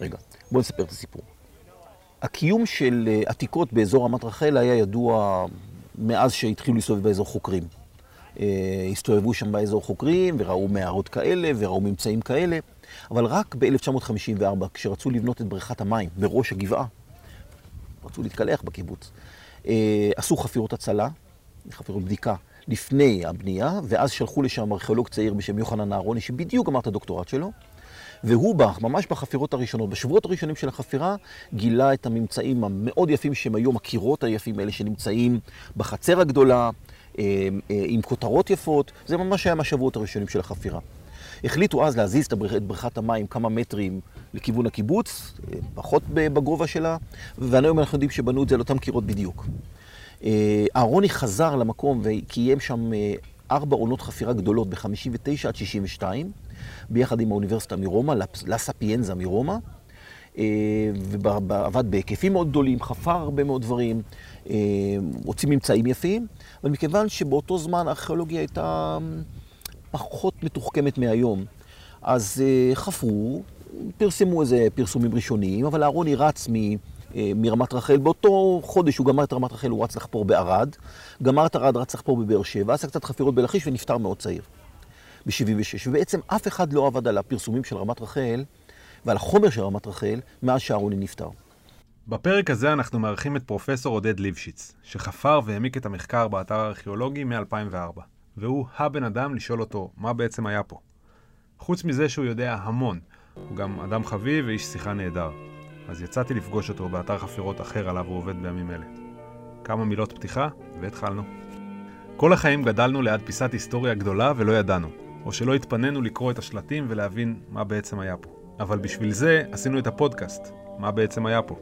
רגע, בואו נספר את הסיפור. הקיום של אה, עתיקות באזור רמת רחל היה ידוע מאז שהתחילו להסתובב באזור חוקרים. אה, הסתובבו שם באזור חוקרים וראו מערות כאלה וראו ממצאים כאלה, אבל רק ב-1954, כשרצו לבנות את בריכת המים בראש הגבעה, רצו להתקלח בקיבוץ, אה, עשו חפירות הצלה, חפירות בדיקה, לפני הבנייה, ואז שלחו לשם ארכיאולוג צעיר בשם יוחנן אהרוני, שבדיוק גמר את הדוקטורט שלו, והוא בא, ממש בחפירות הראשונות, בשבועות הראשונים של החפירה, גילה את הממצאים המאוד יפים שהם היום הקירות היפים האלה שנמצאים בחצר הגדולה, אה, אה, עם כותרות יפות, זה ממש היה מהשבועות הראשונים של החפירה. החליטו אז להזיז את בריכת המים כמה מטרים לכיוון הקיבוץ, אה, פחות בגובה שלה, והיום אנחנו יודעים שבנו את זה על אותם קירות בדיוק. אהרוני חזר למקום וקיים שם ארבע עונות חפירה גדולות ב-59 עד 62, ביחד עם האוניברסיטה מרומא, לספיאנזה מרומא, אה, ועבד בהיקפים מאוד גדולים, חפר הרבה מאוד דברים, אה, הוציא ממצאים יפים, אבל מכיוון שבאותו זמן הארכיאולוגיה הייתה פחות מתוחכמת מהיום, אז אה, חפרו, פרסמו איזה פרסומים ראשוניים, אבל אהרוני רץ מ... מרמת רחל. באותו חודש הוא גמר את רמת רחל, הוא רץ לחפור בערד. גמר את ערד, רץ לחפור בבאר שבע, עשה קצת חפירות בלכיש ונפטר מאוד צעיר. ב-76, ובעצם אף אחד לא עבד על הפרסומים של רמת רחל ועל החומר של רמת רחל מאז שאהרוני נפטר. בפרק הזה אנחנו מארחים את פרופסור עודד ליבשיץ, שחפר והעמיק את המחקר באתר הארכיאולוגי מ-2004, והוא הבן אדם לשאול אותו מה בעצם היה פה. חוץ מזה שהוא יודע המון, הוא גם אדם חביב ואיש שיחה נהדר. אז יצאתי לפגוש אותו באתר חפירות אחר עליו הוא עובד בימים אלה. כמה מילות פתיחה, והתחלנו. כל החיים גדלנו ליד פיסת היסטוריה גדולה ולא ידענו. או שלא התפנינו לקרוא את השלטים ולהבין מה בעצם היה פה. אבל בשביל זה עשינו את הפודקאסט, מה בעצם היה פה,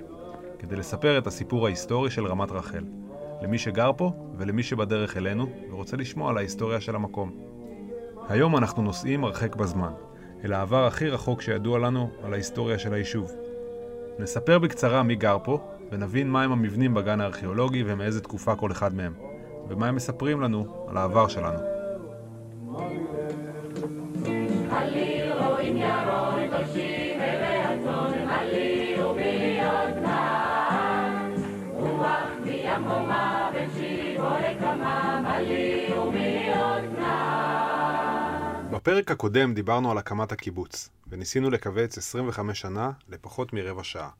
כדי לספר את הסיפור ההיסטורי של רמת רחל, למי שגר פה ולמי שבדרך אלינו ורוצה לשמוע על ההיסטוריה של המקום. היום אנחנו נוסעים הרחק בזמן, אל העבר הכי רחוק שידוע לנו על ההיסטוריה של היישוב. נספר בקצרה מי גר פה, ונבין מהם המבנים בגן הארכיאולוגי ומאיזה תקופה כל אחד מהם, ומה הם מספרים לנו על העבר שלנו. בפרק הקודם דיברנו על הקמת הקיבוץ, וניסינו לכווץ 25 שנה לפחות מרבע שעה.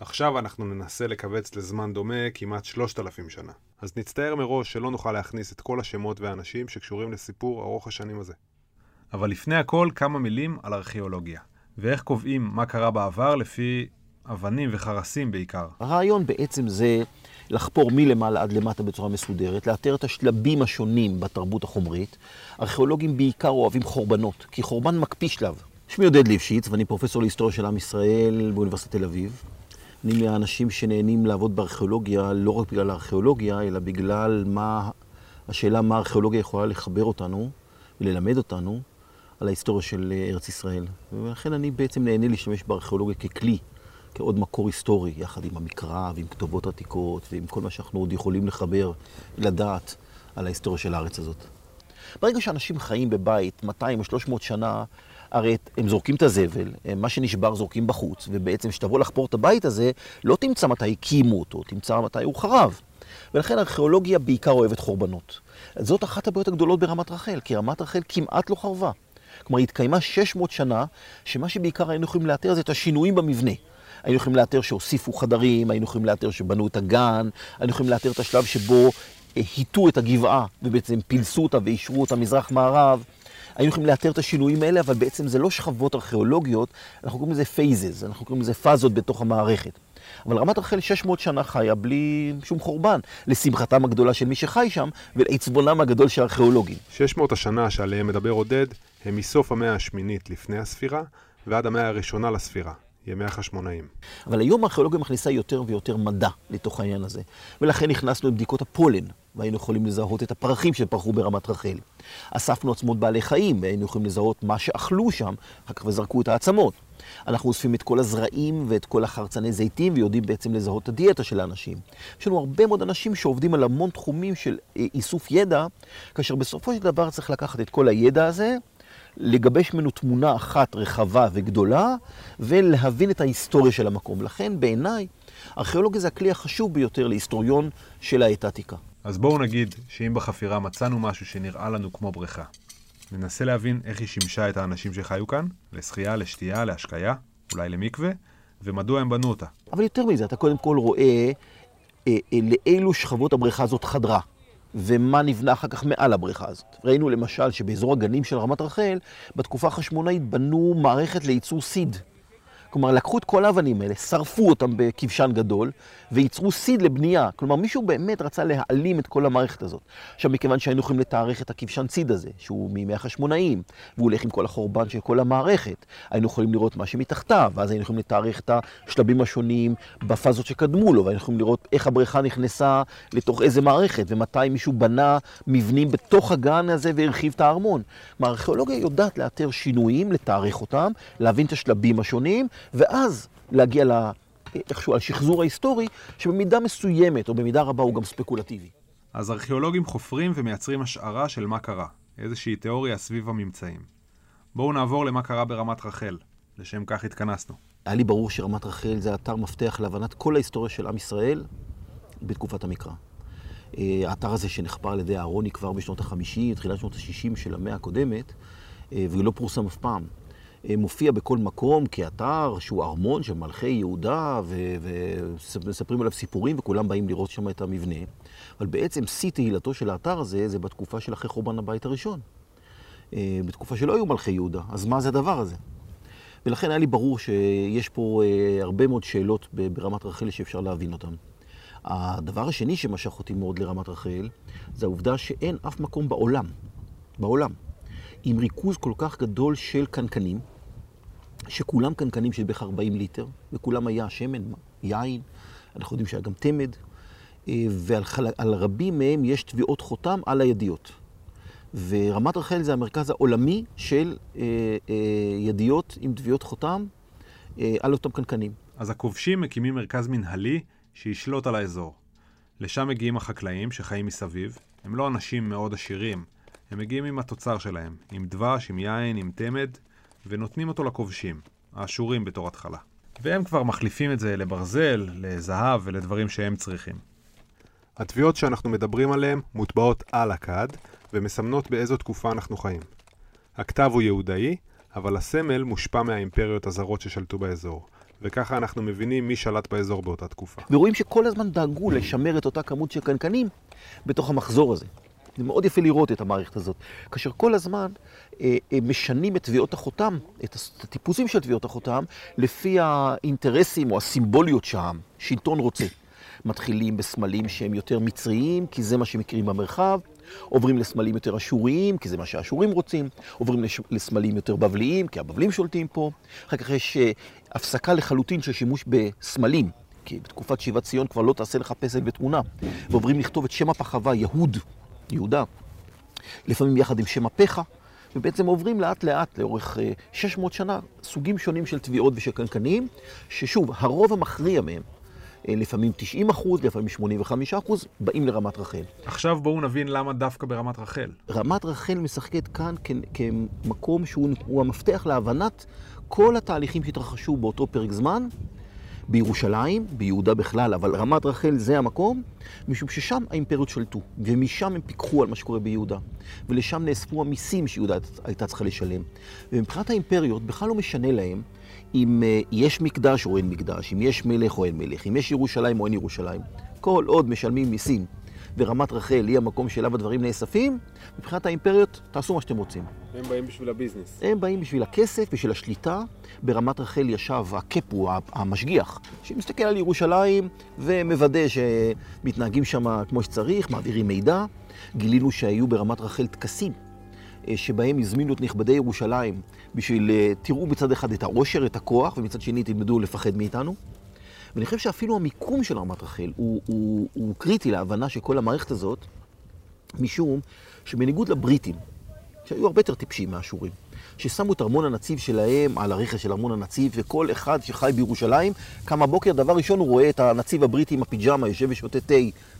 עכשיו אנחנו ננסה לכווץ לזמן דומה כמעט 3,000 שנה. אז נצטער מראש שלא נוכל להכניס את כל השמות והאנשים שקשורים לסיפור ארוך השנים הזה. אבל לפני הכל, כמה מילים על ארכיאולוגיה, ואיך קובעים מה קרה בעבר לפי אבנים וחרסים בעיקר. הרעיון בעצם זה לחפור מלמעלה עד למטה בצורה מסודרת, לאתר את השלבים השונים בתרבות החומרית. ארכיאולוגים בעיקר אוהבים חורבנות, כי חורבן מקפיא שלב. שמי עודד ליפשיץ, ואני פרופסור להיסטוריה של עם ישראל באוניברסיטת תל אביב. אני מהאנשים שנהנים לעבוד בארכיאולוגיה לא רק בגלל הארכיאולוגיה, אלא בגלל מה, השאלה מה הארכיאולוגיה יכולה לחבר אותנו וללמד אותנו על ההיסטוריה של ארץ ישראל. ולכן אני בעצם נהנה להשתמש בארכיאולוגיה ככלי כעוד מקור היסטורי, יחד עם המקרא ועם כתובות עתיקות ועם כל מה שאנחנו עוד יכולים לחבר, לדעת על ההיסטוריה של הארץ הזאת. ברגע שאנשים חיים בבית 200 או 300 שנה, הרי הם זורקים את הזבל, מה שנשבר זורקים בחוץ, ובעצם כשתבוא לחפור את הבית הזה, לא תמצא מתי הקימו אותו, תמצא מתי הוא חרב. ולכן הארכיאולוגיה בעיקר אוהבת חורבנות. זאת אחת הבעיות הגדולות ברמת רחל, כי רמת רחל כמעט לא חרבה. כלומר, היא התקיימה 600 שנה, שמה שבעיקר היינו יכולים לאתר זה את השינויים במבנה. היינו יכולים לאתר שהוסיפו חדרים, היינו יכולים לאתר שבנו את הגן, היינו יכולים לאתר את השלב שבו היטו את הגבעה ובעצם פילסו אותה ואישרו אותה מזרח-מערב. היינו יכולים לאתר את השינויים האלה, אבל בעצם זה לא שכבות ארכיאולוגיות, אנחנו קוראים לזה פייזז, אנחנו קוראים לזה פאזות בתוך המערכת. אבל רמת רחל 600 שנה חיה בלי שום חורבן, לשמחתם הגדולה של מי שחי שם ולעצבונם הגדול של הארכיאולוגים. 600 השנה שעליהם מדבר עודד הם מסוף המאה השמינית לפני הספירה ועד המאה הראשונה לספירה. ימי החשמונאים. אבל היום הארכיאולוגיה מכניסה יותר ויותר מדע לתוך העניין הזה. ולכן נכנסנו לבדיקות הפולן, והיינו יכולים לזהות את הפרחים שפרחו ברמת רחל. אספנו עצמות בעלי חיים, והיינו יכולים לזהות מה שאכלו שם, אחר כך וזרקו את העצמות. אנחנו אוספים את כל הזרעים ואת כל החרצני זיתים, ויודעים בעצם לזהות את הדיאטה של האנשים. יש לנו הרבה מאוד אנשים שעובדים על המון תחומים של אה, איסוף ידע, כאשר בסופו של דבר צריך לקחת את כל הידע הזה, לגבש ממנו תמונה אחת רחבה וגדולה, ולהבין את ההיסטוריה של המקום. לכן בעיניי, ארכיאולוגיה זה הכלי החשוב ביותר להיסטוריון של העת העתיקה. אז בואו נגיד שאם בחפירה מצאנו משהו שנראה לנו כמו בריכה, ננסה להבין איך היא שימשה את האנשים שחיו כאן, לשחייה, לשתייה, להשקיה, אולי למקווה, ומדוע הם בנו אותה. אבל יותר מזה, אתה קודם כל רואה אה, אה, לאילו שכבות הבריכה הזאת חדרה, ומה נבנה אחר כך מעל הבריכה הזאת. ראינו למשל שבאזור הגנים של רמת רחל, בתקופה החשמונאית בנו מערכת לייצור סיד. כלומר, לקחו את כל האבנים האלה, שרפו אותם בכבשן גדול, וייצרו סיד לבנייה. כלומר, מישהו באמת רצה להעלים את כל המערכת הזאת. עכשיו, מכיוון שהיינו יכולים לתארך את הכבשן סיד הזה, שהוא מימי החשמונאים, והוא הולך עם כל החורבן של כל המערכת, היינו יכולים לראות מה שמתחתיו, ואז היינו יכולים לתארך את השלבים השונים בפאזות שקדמו לו, והיינו יכולים לראות איך הבריכה נכנסה לתוך איזה מערכת, ומתי מישהו בנה מבנים בתוך הגן הזה והרחיב את הארמון. כלומר, הארכיאולוגיה יודעת לאתר שינויים, לתארך אותם, להבין את השלבים השונים, ואז להגיע לה, איכשהו על שחזור ההיסטורי, שבמידה מסוימת, או במידה רבה, הוא גם ספקולטיבי. אז ארכיאולוגים חופרים ומייצרים השערה של מה קרה, איזושהי תיאוריה סביב הממצאים. בואו נעבור למה קרה ברמת רחל, לשם כך התכנסנו. היה לי ברור שרמת רחל זה אתר מפתח להבנת כל ההיסטוריה של עם ישראל בתקופת המקרא. אה, האתר הזה שנחפר על ידי אהרוני כבר בשנות ה-50, תחילת שנות ה-60 של המאה הקודמת, אה, והוא לא פורסם אף פעם. אה, מופיע בכל מקום כאתר שהוא ארמון של מלכי יהודה, ומספרים עליו סיפורים וכולם באים לראות שם את המבנה. אבל בעצם שיא תהילתו של האתר הזה זה בתקופה של אחרי חורבן הבית הראשון. אה, בתקופה שלא היו מלכי יהודה, אז מה זה הדבר הזה? ולכן היה לי ברור שיש פה אה, הרבה מאוד שאלות ברמת רחל שאפשר להבין אותן. הדבר השני שמשך אותי מאוד לרמת רחל, זה העובדה שאין אף מקום בעולם, בעולם, עם ריכוז כל כך גדול של קנקנים, שכולם קנקנים של בערך 40 ליטר, וכולם היה שמן, יין, אנחנו יודעים שהיה גם תמד, אה, ועל רבים מהם יש תביעות חותם על הידיות. ורמת רחל זה המרכז העולמי של אה, אה, ידיות עם תביעות חותם אה, על אותם קנקנים. אז הכובשים מקימים מרכז מנהלי שישלוט על האזור. לשם מגיעים החקלאים שחיים מסביב. הם לא אנשים מאוד עשירים, הם מגיעים עם התוצר שלהם, עם דבש, עם יין, עם תמד, ונותנים אותו לכובשים, האשורים בתור התחלה. והם כבר מחליפים את זה לברזל, לזהב ולדברים שהם צריכים. התביעות שאנחנו מדברים עליהן מוטבעות על הכד, ומסמנות באיזו תקופה אנחנו חיים. הכתב הוא יהודאי, אבל הסמל מושפע מהאימפריות הזרות ששלטו באזור. וככה אנחנו מבינים מי שלט באזור באותה תקופה. ורואים שכל הזמן דאגו לשמר את אותה כמות של קנקנים בתוך המחזור הזה. זה מאוד יפה לראות את המערכת הזאת. כאשר כל הזמן אה, אה, משנים את תביעות החותם, את הטיפוסים של תביעות החותם, לפי האינטרסים או הסימבוליות שהשלטון רוצה. מתחילים בסמלים שהם יותר מצריים, כי זה מה שמכירים במרחב, עוברים לסמלים יותר אשוריים, כי זה מה שהאשורים רוצים, עוברים לסמלים יותר בבליים, כי הבבלים שולטים פה. אחר כך יש אה, הפסקה לחלוטין של שימוש בסמלים, כי בתקופת שיבת ציון כבר לא תעשה לך פסל ותמונה, ועוברים לכתוב את שם הפחווה, יהוד, יהודה, לפעמים יחד עם שם הפחה, ובעצם עוברים לאט לאט לאורך 600 אה, שנה סוגים שונים של תביעות ושל קנקנים, ששוב, הרוב המכריע מהם, אה, לפעמים 90 אחוז, לפעמים 85 אחוז, באים לרמת רחל. עכשיו בואו נבין למה דווקא ברמת רחל. רמת רחל משחקת כאן כמקום שהוא המפתח להבנת כל התהליכים שהתרחשו באותו פרק זמן, בירושלים, ביהודה בכלל, אבל רמת רחל זה המקום, משום ששם האימפריות שלטו, ומשם הם פיקחו על מה שקורה ביהודה. ולשם נאספו המיסים שיהודה הייתה צריכה לשלם. ומבחינת האימפריות, בכלל לא משנה להם אם uh, יש מקדש או אין מקדש, אם יש מלך או אין מלך, אם יש ירושלים או אין ירושלים. כל עוד משלמים מיסים ורמת רחל היא המקום שאליו הדברים נאספים, מבחינת האימפריות, תעשו מה שאתם רוצים. הם באים בשביל הביזנס. הם באים בשביל הכסף, בשביל השליטה. ברמת רחל ישב הקפו, המשגיח, שמסתכל על ירושלים ומוודא שמתנהגים שם כמו שצריך, מעבירים מידע. גילינו שהיו ברמת רחל טקסים. אה, שבהם הזמינו את נכבדי ירושלים בשביל, אה, תראו מצד אחד את העושר, את הכוח, ומצד שני תלמדו לפחד מאיתנו. ואני חושב שאפילו המיקום של רמת רחל הוא, הוא, הוא קריטי להבנה של כל המערכת הזאת, משום שבניגוד לבריטים, שהיו הרבה יותר טיפשים מהאשורים, ששמו את ארמון הנציב שלהם על הרכס של ארמון הנציב, וכל אחד שחי בירושלים, קם בבוקר, דבר ראשון הוא רואה את הנציב הבריטי עם הפיג'מה, יושב ושותה תה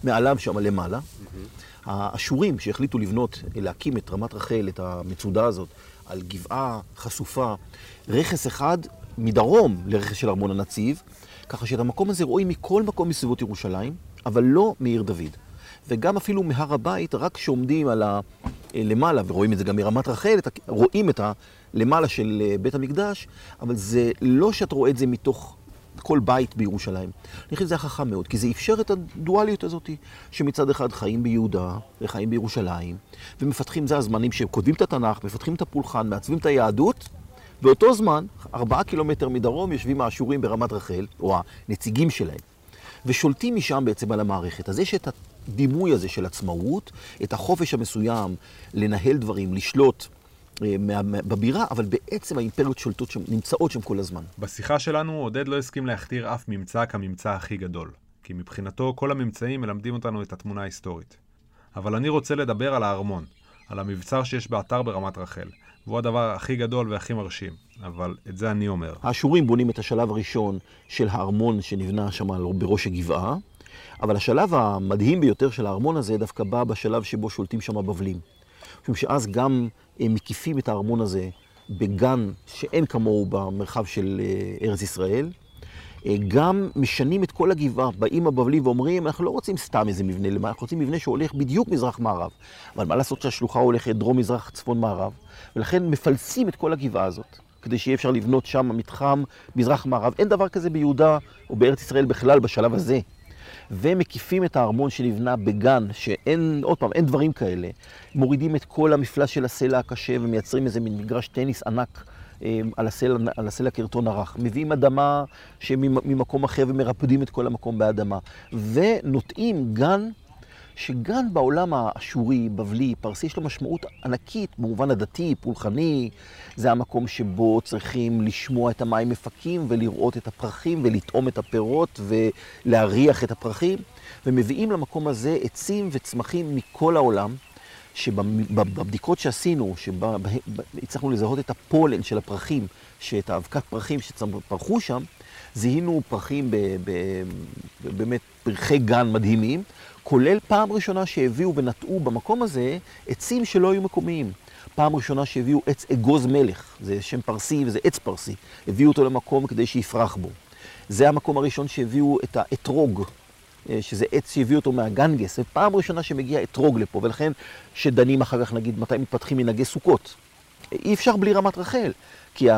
מעליו שם למעלה. Mm-hmm. האשורים שהחליטו לבנות, להקים את רמת רחל, את המצודה הזאת, על גבעה חשופה, רכס אחד מדרום לרכס של ארמון הנציב, ככה שאת המקום הזה רואים מכל מקום מסביבות ירושלים, אבל לא מעיר דוד. וגם אפילו מהר הבית, רק כשעומדים על הלמעלה, ורואים את זה גם מרמת רחל, רואים את הלמעלה של אה, בית המקדש, אבל זה לא שאתה רואה את זה מתוך כל בית בירושלים. אני חושב שזה היה חכם מאוד, כי זה אפשר את הדואליות הזאת, שמצד אחד חיים ביהודה וחיים בירושלים, ומפתחים, זה הזמנים שהם כותבים את התנ"ך, מפתחים את הפולחן, מעצבים את היהדות, באותו זמן, ארבעה קילומטר מדרום, יושבים האשורים ברמת רחל, או הנציגים שלהם, ושולטים משם בעצם על המערכת. אז יש את הדימוי הזה של עצמאות, את החופש המסוים לנהל דברים, לשלוט. אה, בבירה, אבל בעצם האימפריות שולטות שם, נמצאות שם כל הזמן. בשיחה שלנו עודד לא הסכים להכתיר אף ממצא כממצא הכי גדול, כי מבחינתו כל הממצאים מלמדים אותנו את התמונה ההיסטורית. אבל אני רוצה לדבר על הארמון, על המבצר שיש באתר ברמת רחל, והוא הדבר הכי גדול והכי מרשים, אבל את זה אני אומר. האשורים בונים את השלב הראשון של הארמון שנבנה שם בראש הגבעה, אבל השלב המדהים ביותר של הארמון הזה דווקא בא בשלב שבו שולטים שם הבבלים. משום שאז גם הם מקיפים את הארמון הזה בגן שאין כמוהו במרחב של אה, ארץ ישראל. אה, גם משנים את כל הגבעה, באים הבבלים ואומרים, אנחנו לא רוצים סתם איזה מבנה, אנחנו רוצים מבנה שהולך בדיוק מזרח-מערב. אבל מה לעשות שהשלוחה הולכת דרום-מזרח, צפון-מערב, ולכן מפלסים את כל הגבעה הזאת, כדי שיהיה אפשר לבנות שם מתחם מזרח-מערב. אין דבר כזה ביהודה או בארץ ישראל בכלל בשלב הזה. ומקיפים את הארמון שנבנה בגן, שאין, עוד פעם, אין דברים כאלה. מורידים את כל המפלס של הסלע הקשה ומייצרים איזה מין מגרש טניס ענק. אה, על הסלע, על הסלע קרטון הרך. מביאים אדמה שממקום אחר ומרפדים את כל המקום באדמה. ונוטעים גן שגן בעולם האשורי, בבלי, פרסי, יש לו משמעות ענקית במובן הדתי, פולחני. זה המקום שבו צריכים לשמוע את המים מפקים ולראות את הפרחים ולטעום את הפירות ולהריח את הפרחים. ומביאים למקום הזה עצים וצמחים מכל העולם. שבבדיקות שעשינו, שהצלחנו לזהות את הפולן של הפרחים, שאת האבקת פרחים שפרחו שם, זיהינו פרחים באמת פרחי גן מדהימים, כולל פעם ראשונה שהביאו ונטעו במקום הזה עצים שלא היו מקומיים. פעם ראשונה שהביאו עץ אגוז מלך, זה שם פרסי וזה עץ פרסי. הביאו אותו למקום כדי שיפרח בו. זה המקום הראשון שהביאו את האתרוג, שזה עץ שהביאו אותו מהגנגס. זו פעם ראשונה שמגיע אתרוג לפה, ולכן שדנים אחר כך, נגיד, מתי מתפתחים מנהגי סוכות. אי אפשר בלי רמת רחל, כי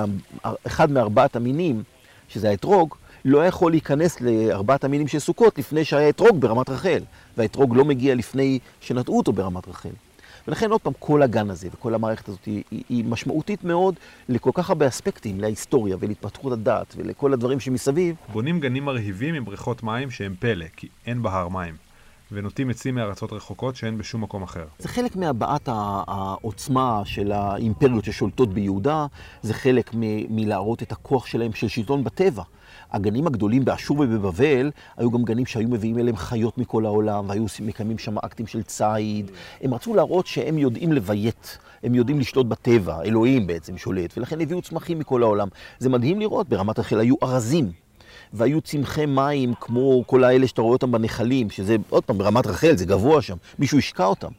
אחד מארבעת המינים, שזה האתרוג, לא יכול להיכנס לארבעת המינים של סוכות לפני שהיה אתרוג ברמת רחל, והאתרוג לא מגיע לפני שנטעו אותו ברמת רחל. ולכן עוד פעם, כל הגן הזה וכל המערכת הזאת היא, היא, משמעותית מאוד לכל כך הרבה אספקטים, להיסטוריה ולהתפתחות הדת ולכל הדברים שמסביב. בונים גנים מרהיבים עם בריכות מים שהם פלא, כי אין בהר מים. ונוטים עצים מארצות רחוקות שאין בשום מקום אחר. זה חלק מהבעת העוצמה של האימפריות ששולטות ביהודה, זה חלק מלהראות את הכוח שלהם של שלטון בטבע. הגנים הגדולים באשור ובבבל היו גם גנים שהיו מביאים אליהם חיות מכל העולם, והיו מקיימים שם אקטים של ציד. הם רצו להראות שהם יודעים לביית, הם יודעים לשלוט בטבע, אלוהים בעצם שולט, ולכן הביאו צמחים מכל העולם. זה מדהים לראות, ברמת רחל היו ארזים. והיו צמחי מים כמו כל האלה שאתה רואה אותם בנחלים, שזה, עוד פעם, ברמת רחל, זה גבוה שם, מישהו השקע אותם.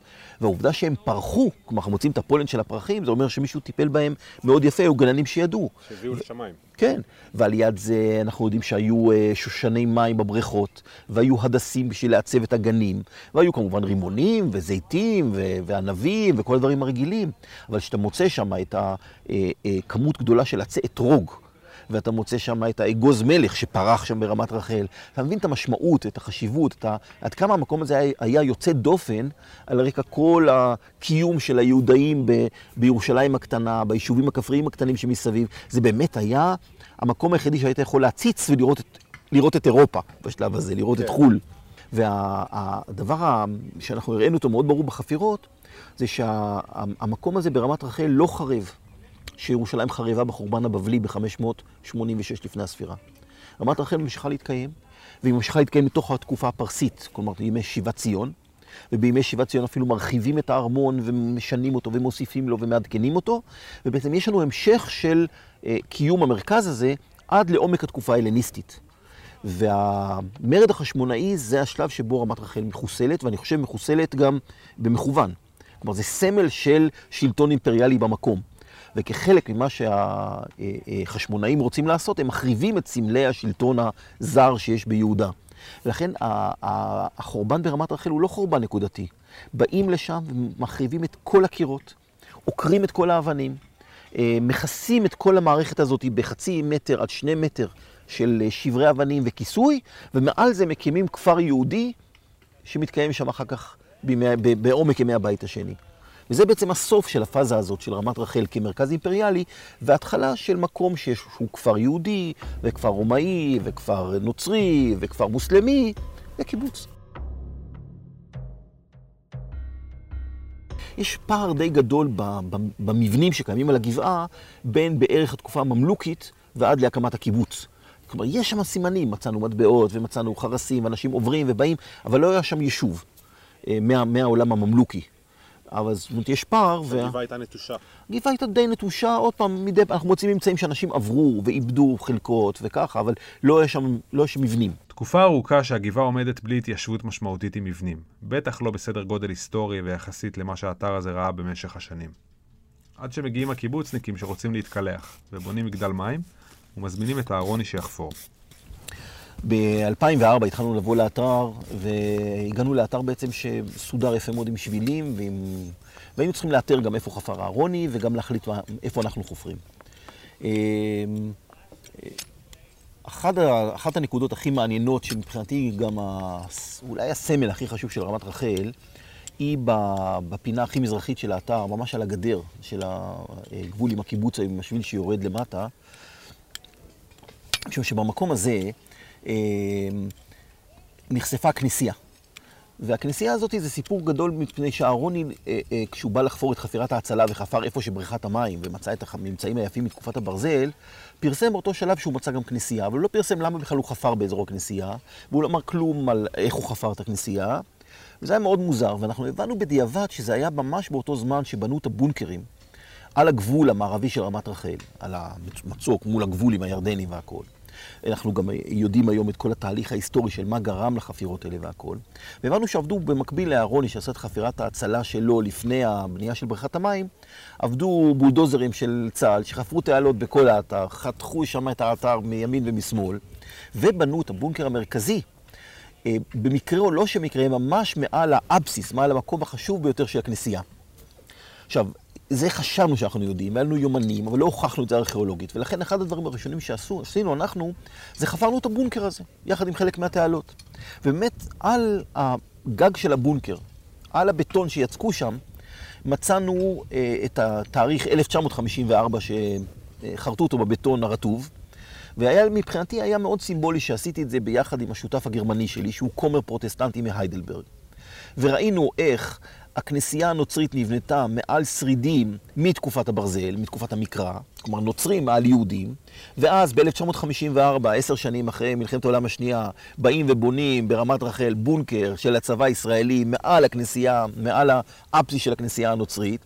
והעובדה שהם פרחו, כלומר, אנחנו מוצאים את הפולן של הפרחים, זה אומר שמישהו טיפל בהם מאוד יפה, היו גננים שידעו. שהביאו ו... לשמיים. כן, ועל יד זה אנחנו יודעים שהיו uh, שושני מים בבריכות, והיו הדסים בשביל לעצב את הגנים, והיו כמובן רימונים וזיתים ו- וענבים וכל הדברים הרגילים, אבל כשאתה מוצא שם את הכמות אה, אה, גדולה של עצי אתרוג, ואתה מוצא שם את האגוז מלך שפרח שם ברמת רחל. אתה מבין את המשמעות, את החשיבות, את ה... עד כמה המקום הזה היה, היה יוצא דופן על רקע כל הקיום של היהודאים ב... בירושלים הקטנה, ביישובים הכפריים הקטנים שמסביב. זה באמת היה המקום היחידי שהיית יכול להציץ ולראות את, לראות את אירופה בשלב הזה, לראות כן. את חו"ל. והדבר וה, שאנחנו הראינו אותו מאוד ברור בחפירות, זה שהמקום הזה ברמת רחל לא חרב. שירושלים חריבה בחורבן הבבלי ב-586 לפני הספירה. רמת רחל ממשיכה להתקיים, והיא ממשיכה להתקיים מתוך התקופה הפרסית, כלומר ימי שיבת ציון, ובימי שיבת ציון אפילו מרחיבים את הארמון ומשנים אותו ומוסיפים לו ומעדכנים אותו, ובעצם יש לנו המשך של אה, קיום המרכז הזה עד לעומק התקופה ההלניסטית. והמרד החשמונאי זה השלב שבו רמת רחל מחוסלת, ואני חושב מחוסלת גם במכוון. כלומר, זה סמל של שלטון אימפריאלי במקום. וכחלק ממה שהחשמונאים רוצים לעשות, הם מחריבים את סמלי השלטון הזר שיש ביהודה. ולכן החורבן ברמת רחל הוא לא חורבן נקודתי. באים לשם ומחריבים את כל הקירות, עוקרים את כל האבנים, אה, מכסים את כל המערכת הזאת בחצי מטר עד שני מטר של שברי אבנים וכיסוי, ומעל זה מקימים כפר יהודי שמתקיים שם אחר כך בעומק ימי הבית השני. וזה בעצם הסוף של הפאזה הזאת של רמת רחל כמרכז אימפריאלי, והתחלה של מקום שיש שהוא כפר יהודי, וכפר רומאי, וכפר נוצרי, וכפר מוסלמי, וקיבוץ. יש פער די גדול במבנים שקיימים על הגבעה בין בערך התקופה הממלוכית ועד להקמת הקיבוץ. כלומר, יש שם סימנים, מצאנו מטבעות ומצאנו חרסים, אנשים עוברים ובאים, אבל לא היה שם יישוב אה, מה, מהעולם הממלוכי. אבל זאת אומרת, יש פער. הגבעה וה... הייתה נטושה. הגבעה הייתה די נטושה, עוד פעם, מדי פעם, אנחנו מוצאים ממצאים שאנשים עברו ואיבדו חלקות וככה, אבל לא היה שם, לא היה שם מבנים. תקופה ארוכה שהגבעה עומדת בלי התיישבות משמעותית עם מבנים. בטח לא בסדר גודל היסטורי ויחסית למה שהאתר הזה ראה במשך השנים. עד שמגיעים הקיבוצניקים שרוצים להתקלח, ובונים מגדל מים, ומזמינים את אהרוני שיחפור. ב-2004 התחלנו לבוא לאתר, והגענו לאתר בעצם שסודר יפה מאוד עם שבילים, ועם... והיינו צריכים לאתר גם איפה חפר אהרוני, וגם להחליט איפה אנחנו חופרים. אמ, אחת, אחת הנקודות הכי מעניינות, שמבחינתי גם ה, אולי הסמל הכי חשוב של רמת רחל, היא בפינה הכי מזרחית של האתר, ממש על הגדר של הגבול עם הקיבוץ, עם השביל שיורד למטה. משום שבמקום הזה אה, נחשפה כנסייה. והכנסייה הזאת זה סיפור גדול מפני שאהרוני, אה, אה, כשהוא בא לחפור את חפירת ההצלה וחפר איפה שבריכת המים ומצא את הממצאים היפים מתקופת הברזל, פרסם באותו שלב שהוא מצא גם כנסייה, אבל הוא לא פרסם למה בכלל הוא חפר באזור הכנסייה, והוא לא אמר כלום על איך הוא חפר את הכנסייה, וזה היה מאוד מוזר, ואנחנו הבנו בדיעבד שזה היה ממש באותו זמן שבנו את הבונקרים על הגבול המערבי של רמת רחל, על המצוק מול הגבול עם הירדנים והכול. אנחנו גם יודעים היום את כל התהליך ההיסטורי של מה גרם לחפירות האלה והכל. והבנו שעבדו במקביל לאהרוני, שעשה את חפירת ההצלה שלו לפני הבנייה של בריכת המים, עבדו בולדוזרים של צה"ל, שחפרו תעלות בכל האתר, חתכו שם את האתר מימין ומשמאל, ובנו את הבונקר המרכזי. אה, במקרה או לא שמקרה, ממש מעל האבסיס, מעל המקום החשוב ביותר של הכנסייה. עכשיו, זה חשבנו שאנחנו יודעים, היה לנו יומנים, אבל לא הוכחנו את זה ארכיאולוגית. ולכן אחד הדברים הראשונים שעשינו, אנחנו, זה חפרנו את הבונקר הזה, יחד עם חלק מהתעלות. ובאמת, על הגג של הבונקר, על הבטון שיצקו שם, מצאנו אה, את התאריך 1954 שחרטו אותו בבטון הרטוב. והיה, מבחינתי היה מאוד סימבולי שעשיתי את זה ביחד עם השותף הגרמני שלי, שהוא כומר פרוטסטנטי מהיידלברג. וראינו איך הכנסייה הנוצרית נבנתה מעל שרידים מתקופת הברזל, מתקופת המקרא, כלומר נוצרים מעל יהודים, ואז ב-1954, עשר שנים אחרי מלחמת העולם השנייה, באים ובונים ברמת רחל בונקר של הצבא הישראלי מעל הכנסייה, מעל האפסי של הכנסייה הנוצרית,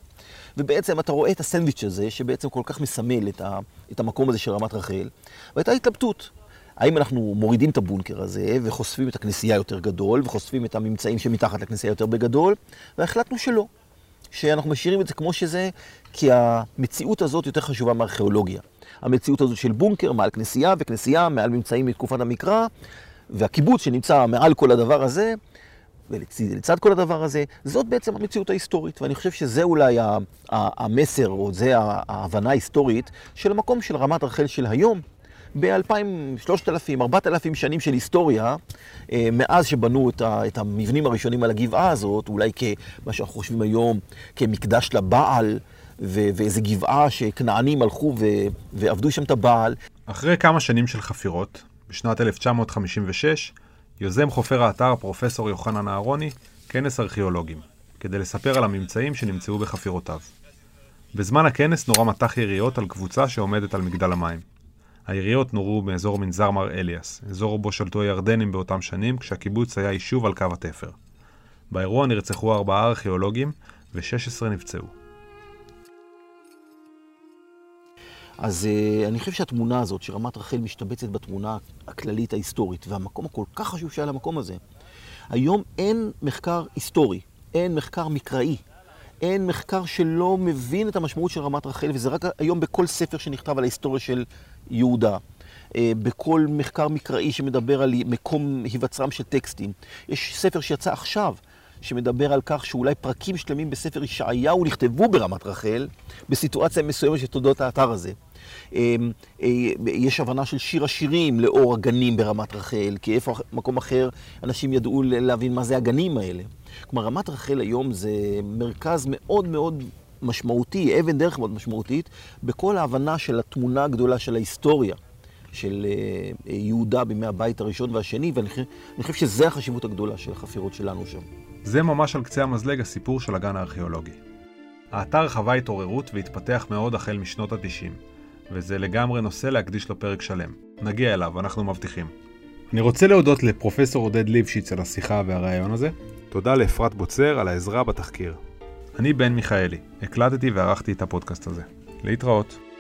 ובעצם אתה רואה את הסנדוויץ' הזה, שבעצם כל כך מסמל את, ה, את המקום הזה של רמת רחל, והייתה התלבטות. האם אנחנו מורידים את הבונקר הזה וחושפים את הכנסייה יותר גדול וחושפים את הממצאים שמתחת לכנסייה יותר בגדול, והחלטנו שלא. שאנחנו משאירים את זה כמו שזה, כי המציאות הזאת יותר חשובה מארכיאולוגיה. המציאות הזאת של בונקר מעל כנסייה וכנסייה מעל ממצאים מתקופת המקרא, והקיבוץ שנמצא מעל כל הדבר הזה, ולצד כל הדבר הזה, זאת בעצם המציאות ההיסטורית. ואני חושב שזה אולי המסר, או זה ההבנה ההיסטורית של המקום של רמת רחל של היום, ב-2,000, 3,000, 4,000 שנים של היסטוריה, אה, מאז שבנו את המבנים הראשונים על הגבעה הזאת, אולי כמה שאנחנו חושבים היום, כמקדש לבעל, ואיזה גבעה שכנענים הלכו ועבדו שם את הבעל. אחרי כמה שנים של חפירות, בשנת 1956, יוזם חופר האתר פרופסור יוחנן אהרוני כנס ארכיאולוגים, כדי לספר על הממצאים שנמצאו בחפירותיו. בזמן הכנס נורא מטח יריות על קבוצה שעומדת על מגדל המים. היריות נורו באזור מנזר מר אליאס, אזור בו שלטו הירדנים באותם שנים, כשהקיבוץ היה יישוב על קו התפר. באירוע נרצחו ארבעה ארכיאולוגים ו-16 נפצעו. אז uh, אני חושב שהתמונה הזאת, שרמת רחל משתבצת בתמונה הכללית ההיסטורית, והמקום הכל כך חשוב שהיה למקום הזה, היום אין מחקר היסטורי, אין מחקר מקראי, אין מחקר שלא מבין את המשמעות של רמת רחל, וזה רק היום בכל ספר שנכתב על ההיסטוריה של יהודה. אה, בכל מחקר מקראי שמדבר על מקום היווצרם של טקסטים. יש ספר שיצא עכשיו, שמדבר על כך שאולי פרקים שלמים בספר ישעיהו נכתבו ברמת רחל, בסיטואציה מסוימת של תולדות האתר הזה. אה, אה, יש הבנה של שיר השירים לאור הגנים ברמת רחל, כי איפה מקום אחר אנשים ידעו להבין מה זה הגנים האלה. כלומר, רמת רחל היום זה מרכז מאוד מאוד משמעותי, אבן דרך מאוד משמעותית, בכל ההבנה של התמונה הגדולה של ההיסטוריה. של אה, יהודה בימי הבית הראשון והשני, ואני חושב שזו החשיבות הגדולה של החפירות שלנו שם. זה ממש על קצה המזלג הסיפור של הגן הארכיאולוגי. האתר חווה התעוררות והתפתח מאוד החל משנות ה-90, וזה לגמרי נושא להקדיש לו פרק שלם. נגיע אליו, אנחנו מבטיחים. אני רוצה להודות לפרופסור עודד ליבשיץ על השיחה והרעיון הזה. תודה לאפרת בוצר על העזרה בתחקיר. אני בן מיכאלי, הקלטתי וערכתי את הפודקאסט הזה. להתראות.